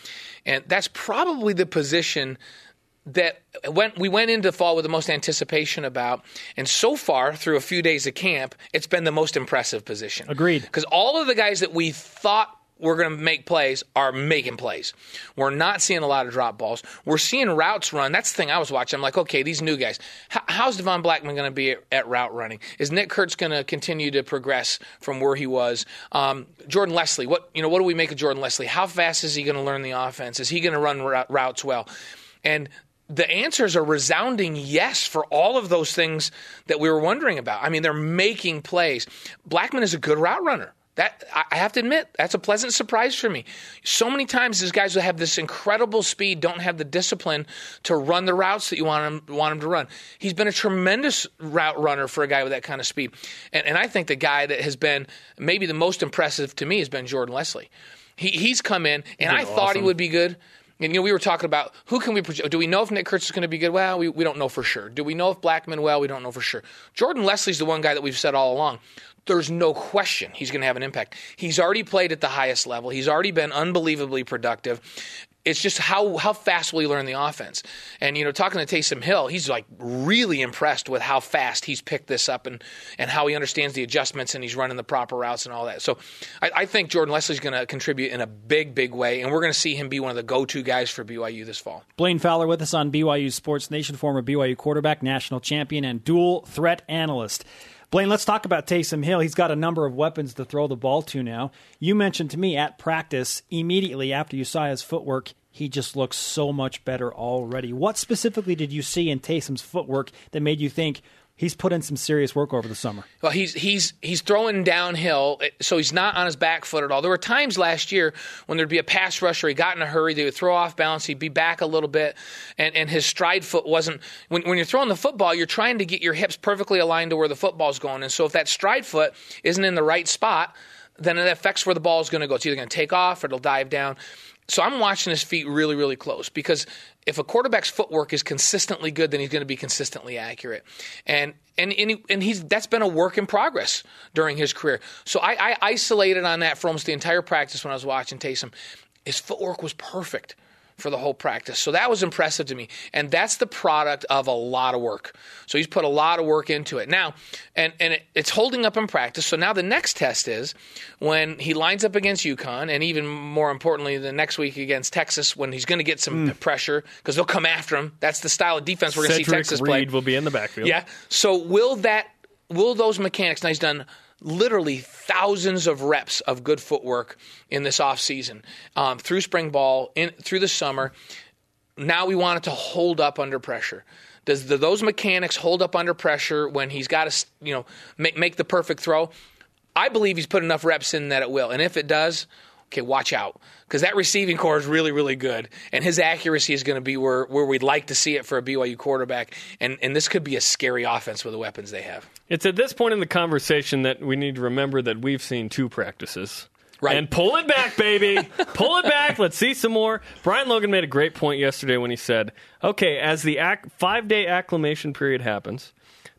and that's probably the position that when we went into fall with the most anticipation about, and so far through a few days of camp, it's been the most impressive position. Agreed. Because all of the guys that we thought were going to make plays are making plays. We're not seeing a lot of drop balls. We're seeing routes run. That's the thing I was watching. I'm like, okay, these new guys. How, how's Devon Blackmon going to be at, at route running? Is Nick Kurtz going to continue to progress from where he was? Um, Jordan Leslie, what you know? What do we make of Jordan Leslie? How fast is he going to learn the offense? Is he going to run rou- routes well? And the answers are resounding yes for all of those things that we were wondering about. I mean, they're making plays. Blackmon is a good route runner. That I have to admit, that's a pleasant surprise for me. So many times these guys will have this incredible speed, don't have the discipline to run the routes that you want them want him to run. He's been a tremendous route runner for a guy with that kind of speed, and, and I think the guy that has been maybe the most impressive to me has been Jordan Leslie. He, he's come in, and I thought he would be good. And you know, we were talking about who can we project? Do we know if Nick Kurtz is going to be good? Well, we, we don't know for sure. Do we know if Blackmon? Well, we don't know for sure. Jordan Leslie's the one guy that we've said all along. There's no question he's going to have an impact. He's already played at the highest level. He's already been unbelievably productive. It's just how how fast will he learn the offense? And you know, talking to Taysom Hill, he's like really impressed with how fast he's picked this up and and how he understands the adjustments and he's running the proper routes and all that. So I, I think Jordan Leslie's going to contribute in a big, big way, and we're going to see him be one of the go-to guys for BYU this fall. Blaine Fowler with us on BYU Sports Nation, former BYU quarterback, national champion, and dual threat analyst. Blaine, let's talk about Taysom Hill. He's got a number of weapons to throw the ball to now. You mentioned to me at practice immediately after you saw his footwork, he just looks so much better already. What specifically did you see in Taysom's footwork that made you think he's put in some serious work over the summer? Well, he's he's he's throwing downhill, so he's not on his back foot at all. There were times last year when there'd be a pass rusher, he got in a hurry, they would throw off balance, he'd be back a little bit, and, and his stride foot wasn't. When, when you're throwing the football, you're trying to get your hips perfectly aligned to where the football's going, and so if that stride foot isn't in the right spot, then it affects where the ball is going to go. It's either going to take off or it'll dive down. So I'm watching his feet really, really close because if a quarterback's footwork is consistently good, then he's going to be consistently accurate. And and and, he, and he's that's been a work in progress during his career. So I, I isolated on that for almost the entire practice when I was watching Taysom. His footwork was perfect for the whole practice. So that was impressive to me. And that's the product of a lot of work. So he's put a lot of work into it. Now, and, and it, it's holding up in practice. So now the next test is when he lines up against UConn, and even more importantly, the next week against Texas, when he's going to get some mm. pressure because they'll come after him. That's the style of defense we're going to see Texas Reed play. will be in the backfield. Yeah. So will that, will those mechanics, now he's done literally thousands of reps of good footwork in this offseason um, through spring ball, in, through the summer. Now we want it to hold up under pressure. Does the, those mechanics hold up under pressure when he's got to, you know, make, make the perfect throw? I believe he's put enough reps in that it will. And if it does, okay, watch out because that receiving core is really, really good, and his accuracy is going to be where, where we'd like to see it for a BYU quarterback, and and this could be a scary offense with the weapons they have. It's at this point in the conversation that we need to remember that we've seen two practices. Right. And pull it back, baby. pull it back. Let's see some more. Brian Logan made a great point yesterday when he said, okay, as the ac- five day acclimation period happens,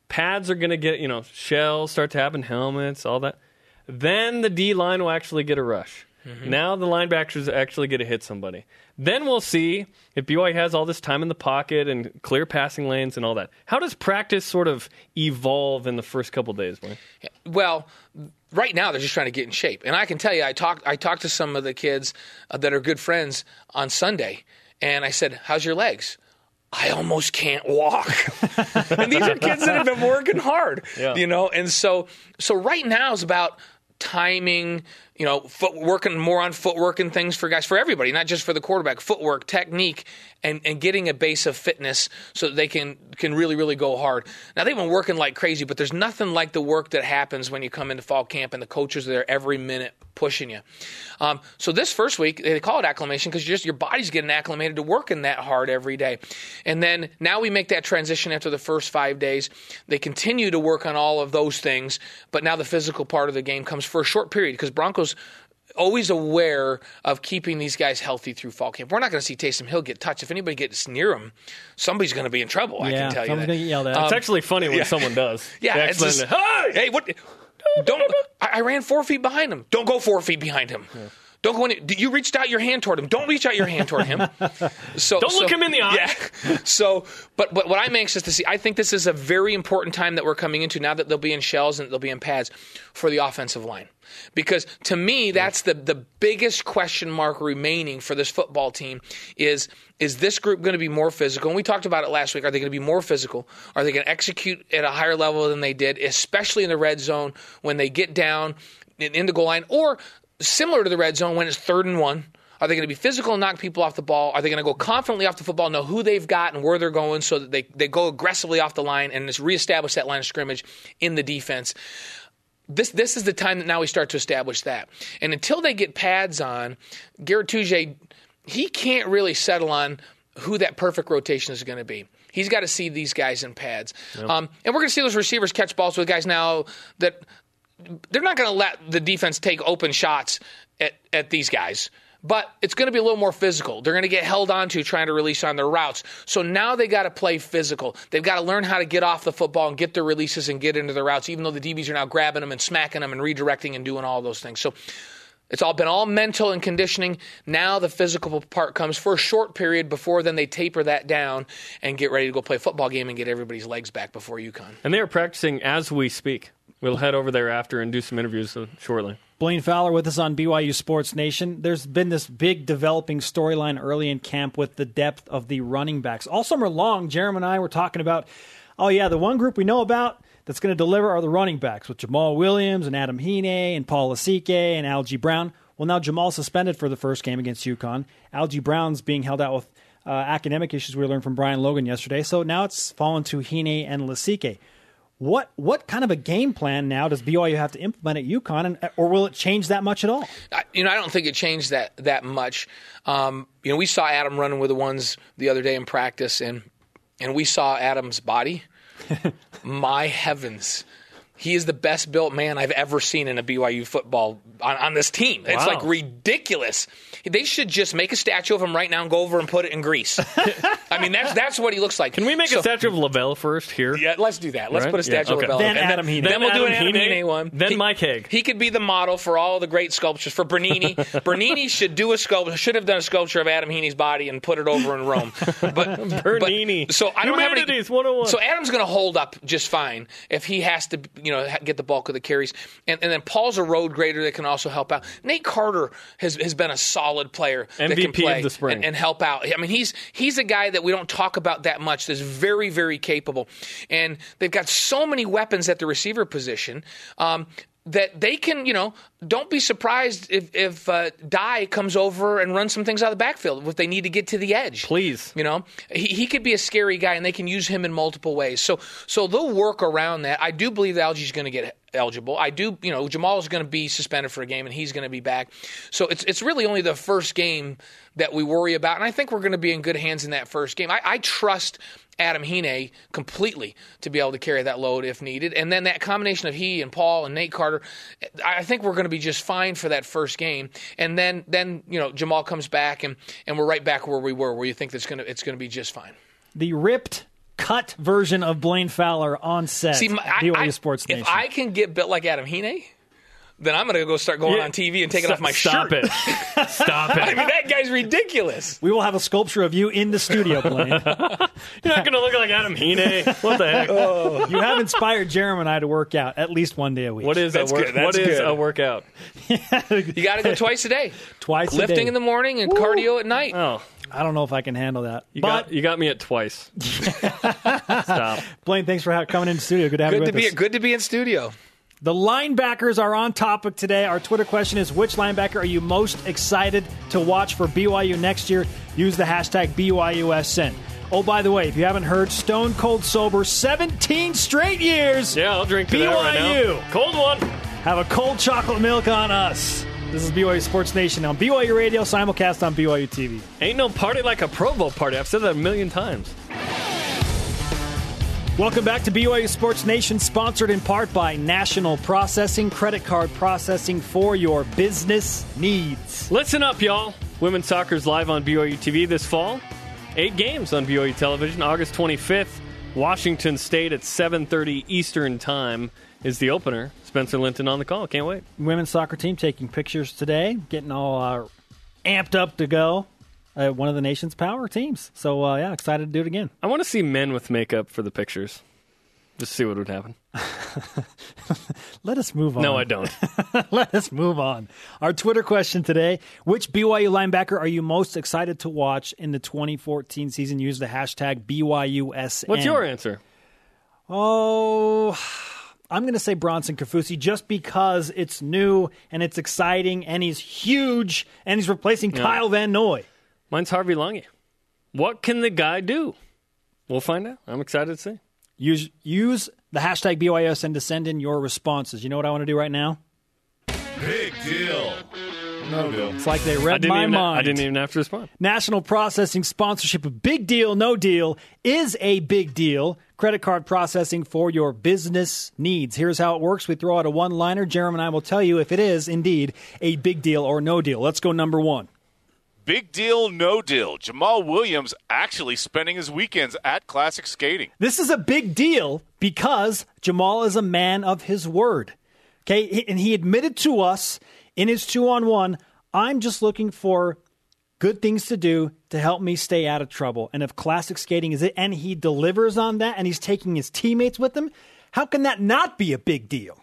pads are going to get, you know, shells start to happen, helmets, all that. Then the D line will actually get a rush. Mm-hmm. Now the linebackers actually get to hit somebody. Then we'll see if BYU has all this time in the pocket and clear passing lanes and all that. How does practice sort of evolve in the first couple days? Well, right now they're just trying to get in shape. And I can tell you, I talked I talked to some of the kids uh, that are good friends on Sunday, and I said, "How's your legs?" I almost can't walk. and these are kids that have been working hard, yeah. you know. And so, so right now is about timing, you know, foot working more on footwork and things for guys, for everybody, not just for the quarterback, footwork, technique, and, and getting a base of fitness so they can can really, really go hard. Now they've been working like crazy, but there's nothing like the work that happens when you come into fall camp and the coaches are there every minute pushing you. Um, so this first week they call it acclimation because just your body's getting acclimated to working that hard every day, and then now we make that transition after the first five days. They continue to work on all of those things, but now the physical part of the game comes for a short period because Broncos always aware of keeping these guys healthy through fall camp. We're not going to see Taysom Hill get touched. If anybody gets near him, somebody's going to be in trouble. Yeah, I can tell you that. Get yelled at. Um, it's actually funny when yeah. someone does. Yeah, it's just, hey, hey, what? Don't. I, I, ran four feet behind him. Don't go four feet behind him. Yeah. Don't go in. You reached out your hand toward him. Don't reach out your hand toward him. So don't look him in the eye. Yeah. So, but but what I'm anxious to see, I think this is a very important time that we're coming into now that they'll be in shells and they'll be in pads for the offensive line. Because to me, that's the the biggest question mark remaining for this football team is is this group going to be more physical? And we talked about it last week. Are they going to be more physical? Are they going to execute at a higher level than they did, especially in the red zone when they get down in the goal line? Or similar to the red zone when it's third and one. Are they going to be physical and knock people off the ball? Are they going to go confidently off the football, know who they've got and where they're going so that they, they go aggressively off the line and just reestablish that line of scrimmage in the defense? This this is the time that now we start to establish that. And until they get pads on, Garrett he can't really settle on who that perfect rotation is going to be. He's got to see these guys in pads. Yep. Um, and we're going to see those receivers catch balls with guys now that they're not going to let the defense take open shots at, at these guys. but it's going to be a little more physical. They're going to get held onto trying to release on their routes. So now they got to play physical. They've got to learn how to get off the football and get their releases and get into their routes, even though the DBs are now grabbing them and smacking them and redirecting and doing all those things. So it's all been all mental and conditioning. Now the physical part comes for a short period before then they taper that down and get ready to go play a football game and get everybody's legs back before UConn. And they are practicing as we speak. We'll head over there after and do some interviews uh, shortly. Blaine Fowler with us on BYU Sports Nation. There's been this big developing storyline early in camp with the depth of the running backs. All summer long, Jeremy and I were talking about, oh, yeah, the one group we know about that's going to deliver are the running backs with Jamaal Williams and Adam Hine and Paul Lasike and Algie Brown. Well, now Jamaal suspended for the first game against UConn. Algie Brown's being held out with uh, academic issues we learned from Brian Logan yesterday. So now it's fallen to Hine and Lasike. What what kind of a game plan now does BYU have to implement at UConn, and, or will it change that much at all? I, you know, I don't think it changed that that much. Um, you know, we saw Adam running with the ones the other day in practice, and and we saw Adam's body. My heavens, he is the best built man I've ever seen in a BYU football on, on this team. It's like ridiculous. They should just make a statue of him right now and go over and put it in Greece. I mean, that's that's what he looks like. Can we make So- a statue of LaVell first here? Yeah, let's do that. Let's Right? put a statue Yeah, okay. of LaVell. Then and Adam Hine. Then, Then we'll do an Adam Adam Hine, Hine one. then He- Mike Haig. He could be the model for all the great sculptures for Bernini. Bernini should do a sculpture. Should have done a sculpture of Adam Heaney's body and put it over in Rome. But Bernini. But, so I don't have any. Humanities 101. So Adam's going to hold up just fine if he has to, you know, get the bulk of the carries. And, and then Paul's a road grader that can also help out. Nate Carter has has been a solid player that can MVP of the spring. and, and help out. I mean, he's he's a guy that we don't talk about that much. That's very very capable, and they've got so many weapons at the receiver position. Um, that they can, you know, don't be surprised if if uh, Die comes over and runs some things out of the backfield if they need to get to the edge. Please. You know, he, he could be a scary guy, and they can use him in multiple ways. So, so they'll work around that. I do believe that Algie's going to get eligible. I do, you know, Jamaal is going to be suspended for a game, and he's going to be back. So it's it's really only the first game that we worry about, and I think we're going to be in good hands in that first game. I, I trust. Adam Hine completely to be able to carry that load if needed. And then that combination of he and Paul and Nate Carter, I think we're going to be just fine for that first game. And then then you know Jamaal comes back and and we're right back where we were, where you think that's going to it's going to be just fine. The ripped, cut version of Blaine Fowler on set. See, my, I, Sports if I can get built like Adam Hine, then I'm going to go start going Yeah. on TV and taking off my Stop shirt. it. Stop it. I mean, that guy's ridiculous. we will have a sculpture of you in the studio, Blaine. You're not going to look like Adam Hine. What the heck? you have inspired Jeremy and I to work out at least one day a week. What is That's a work, good, that's What is good. a workout? You got to go twice a day. Twice a Lifting day. in the morning and cardio at night. Oh, I don't know if I can handle that. you but got you got me at twice. Stop. Blaine, thanks for ha- coming in studio. Good to have you Good with to be us. good to be in studio. The linebackers are on topic today. Our Twitter question is which linebacker are you most excited to watch for BYU next year? Use the hashtag BYUSN. Oh, by the way, if you haven't heard, Stone Cold Sober 17 straight years. Yeah, I'll drink to that right BYU. now. Cold one. Have a cold chocolate milk on us. This is BYU Sports Nation on BYU Radio, simulcast on BYU TV. Ain't no party like a Provo party. I've said that a million times. Welcome back to BYU Sports Nation, sponsored in part by National Processing, credit card processing for your business needs. Listen up, y'all. Women's soccer's live on BYU TV this fall. Eight games on BYU television. August 25th, Washington State at 7:30 Eastern Time is the opener. Spencer Linton on the call. Can't wait. Women's soccer team taking pictures today, getting all uh, amped up to go. Uh, one of the nation's power teams. So, uh, yeah, excited to do it again. I want to see men with makeup for the pictures. Just see what would happen. Let us move on. No, I don't. Let us move on. Our Twitter question today Which BYU linebacker are you most excited to watch in the 2014 season? Use the hashtag BYUSN. What's your answer? Oh, I'm going to say Bronson Kaufusi just because it's new and it's exciting and he's huge and he's replacing Kyle Van Noy. Mine's Harvey Langi. What can the guy do? We'll find out. I'm excited to see. Use use the hashtag BYUSN to send in your responses. You know what I want to do right now? Big deal. No deal. It's like they I read my even, mind. I didn't even have to respond. National Processing sponsorship Big Deal, No Deal is a big deal. Credit card processing for your business needs. Here's how it works. We throw out a one liner. Jeremy and I will tell you if it is indeed a big deal or no deal. Let's go number one. Big deal, no deal. Jamaal Williams actually spending his weekends at classic skating. This is a big deal because Jamaal is a man of his word. Okay, and he admitted to us in his two on one, I'm just looking for good things to do to help me stay out of trouble. And if classic skating is it, and he delivers on that, and he's taking his teammates with him, how can that not be a big deal?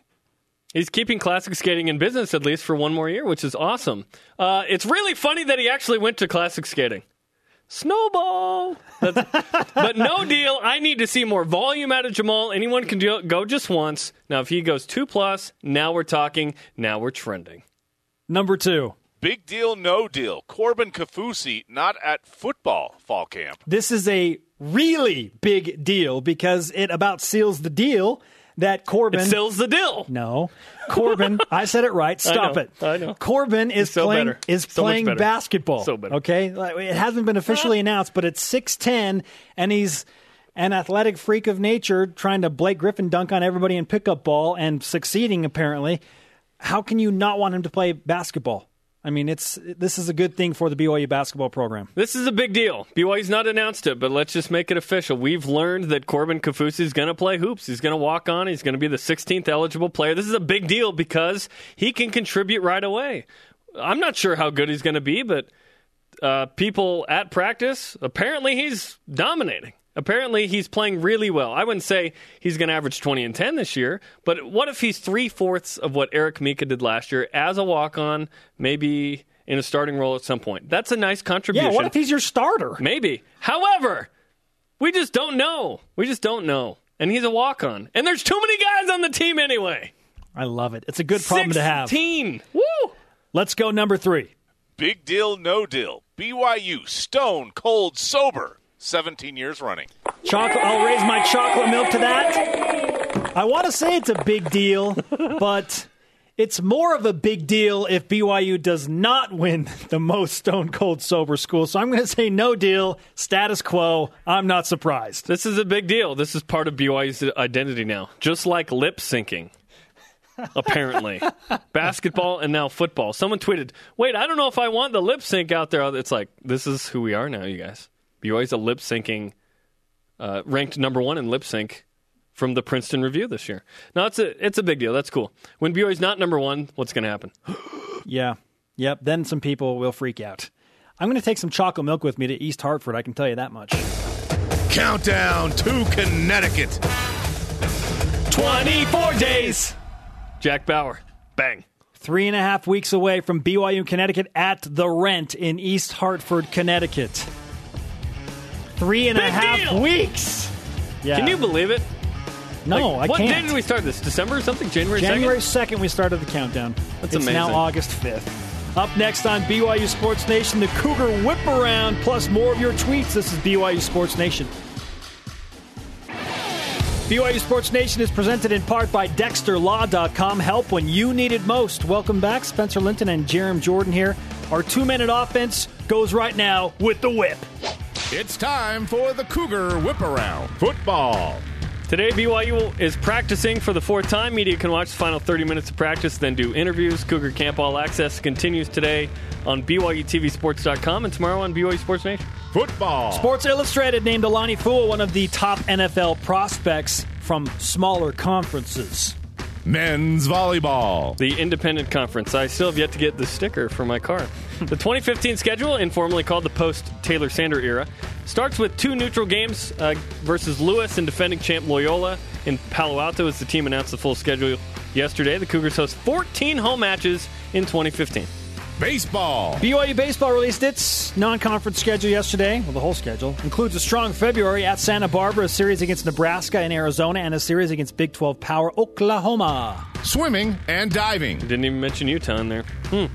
He's keeping classic skating in business at least for one more year, which is awesome. Uh, it's really funny that he actually went to classic skating. Snowball. but no deal. I need to see more volume out of Jamaal. Anyone can do, go just once. Now, if he goes two plus, now we're talking. Now we're trending. Number two. Big deal, no deal. Corbin Kaufusi not at football fall camp. This is a really big deal because it about seals the deal that Corbin It seals the deal. No, Corbin. I said it right. Stop know, it. I know. Corbin is so playing better. is So playing basketball. So better. Okay, it hasn't been officially ah. announced, but it's six ten, and he's an athletic freak of nature, trying to Blake Griffin dunk on everybody in pickup ball and succeeding apparently. How can you not want him to play basketball? I mean, it's this is a good thing for the BYU basketball program. This is a big deal. BYU's not announced it, but let's just make it official. We've learned that Corbin Kaufusi is going to play hoops. He's going to walk on. He's going to be the 16th eligible player. This is a big deal because he can contribute right away. I'm not sure how good he's going to be, but uh, people at practice, apparently he's dominating. Apparently he's playing really well. I wouldn't say he's going to average 20 and 10 this year, but what if he's three fourths of what Eric Mika did last year as a walk on, maybe in a starting role at some point? That's a nice contribution. Yeah, what if he's your starter? Maybe. However, we just don't know. We just don't know. And he's a walk on. And there's too many guys on the team anyway. I love it. It's a good problem to have. 16. Woo! Let's go number three. Big deal, no deal. BYU stone cold sober. 17 years running. Chocolate. I'll raise my chocolate milk to that. I want to say it's a big deal, but it's more of a big deal if BYU does not win the most stone cold sober school. So I'm going to say no deal, status quo. I'm not surprised. This is a big deal. This is part of BYU's identity now. Just like lip syncing. Apparently, basketball and now football. Someone tweeted, "Wait, I don't know if I want the lip sync out there." It's like this is who we are now, you guys. BYU's a lip syncing, uh, ranked number one in lip sync from the Princeton Review this year. Now it's a it's a big deal. That's cool. When BYU's not number one, what's going to happen? Yeah. Yep. Then some people will freak out. I'm going to take some chocolate milk with me to East Hartford. I can tell you that much. Countdown to Connecticut. 24 days. Jack Bauer, bang. Three and a half weeks away from BYU Connecticut at the Rent in East Hartford, Connecticut. Three and a half deal. weeks. Yeah. Can you believe it? No, Like, I what can't. day did we start this? December or something? January 2nd? January 2nd, we started the countdown. That's it's now. August 5th. Up next on BYU Sports Nation, the Cougar Whip Around, plus more of your tweets. This is BYU Sports Nation. BYU Sports Nation is presented in part by DexterLaw.com. Help when you need it most. Welcome back, Spencer Linton and Jarom Jordan here. Our two-minute offense goes right now with the whip. It's time for the Cougar Whip Around Football. Today, BYU is practicing for the fourth time. Media can watch the final 30 minutes of practice, then do interviews. Cougar Camp All Access continues today on BYUTVSports.com and tomorrow on BYU Sports Nation. Football. Sports Illustrated named Alani Fua one of the top NFL prospects from smaller conferences. Men's volleyball. The Independent Conference. I still have yet to get the sticker for my car. The 2015 schedule, informally called the post Taylor Sander era, starts with two neutral games uh, versus Lewis and defending champ Loyola in Palo Alto as the team announced the full schedule yesterday. The Cougars host 14 home matches in 2015. Baseball. BYU Baseball released its non conference schedule yesterday. Well, the whole schedule includes a strong February at Santa Barbara, a series against Nebraska and Arizona, and a series against Big 12 power Oklahoma. Swimming and diving. Didn't even mention Utah in there. Hmm.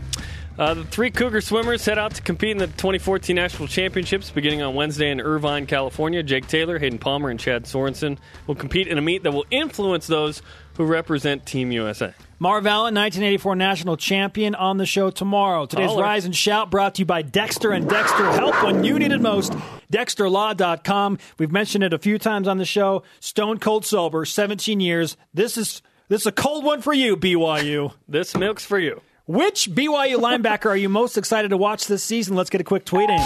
Uh, the three Cougar swimmers head out to compete in the 2014 National Championships beginning on Wednesday in Irvine, California. Jake Taylor, Hayden Palmer, and Chad Sorensen will compete in a meet that will influence those who represent Team USA. Marv Allen, 1984 national champion, on the show tomorrow. Today's Holler. Rise and Shout brought to you by Dexter and Dexter Help when you need it most. DexterLaw.com. We've mentioned it a few times on the show. Stone cold sober, 17 years. This is this is a cold one for you, BYU. This milk's for you. Which BYU linebacker are you most excited to watch this season? Let's get a quick tweet in.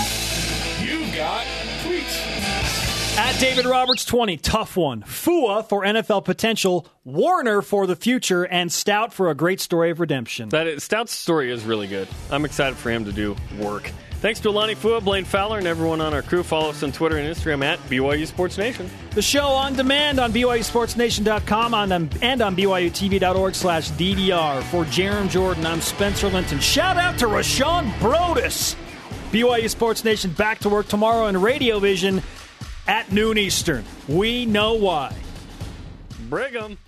You got tweets. At David Roberts 20, tough one. Fua for NFL potential, Warner for the future, and Stout for a great story of redemption. That is, Stout's story is really good. I'm excited for him to do work. Thanks to Alani Fua, Blaine Fowler, and everyone on our crew. Follow us on Twitter and Instagram at BYU Sports Nation. The show on demand on BYUSportsNation.com on them, and on BYUTV.org slash DDR. For Jarom Jordan, I'm Spencer Linton. Shout out to Rashawn Brodus. BYU Sports Nation back to work tomorrow in Radio Vision at noon Eastern. We know why. Brigham.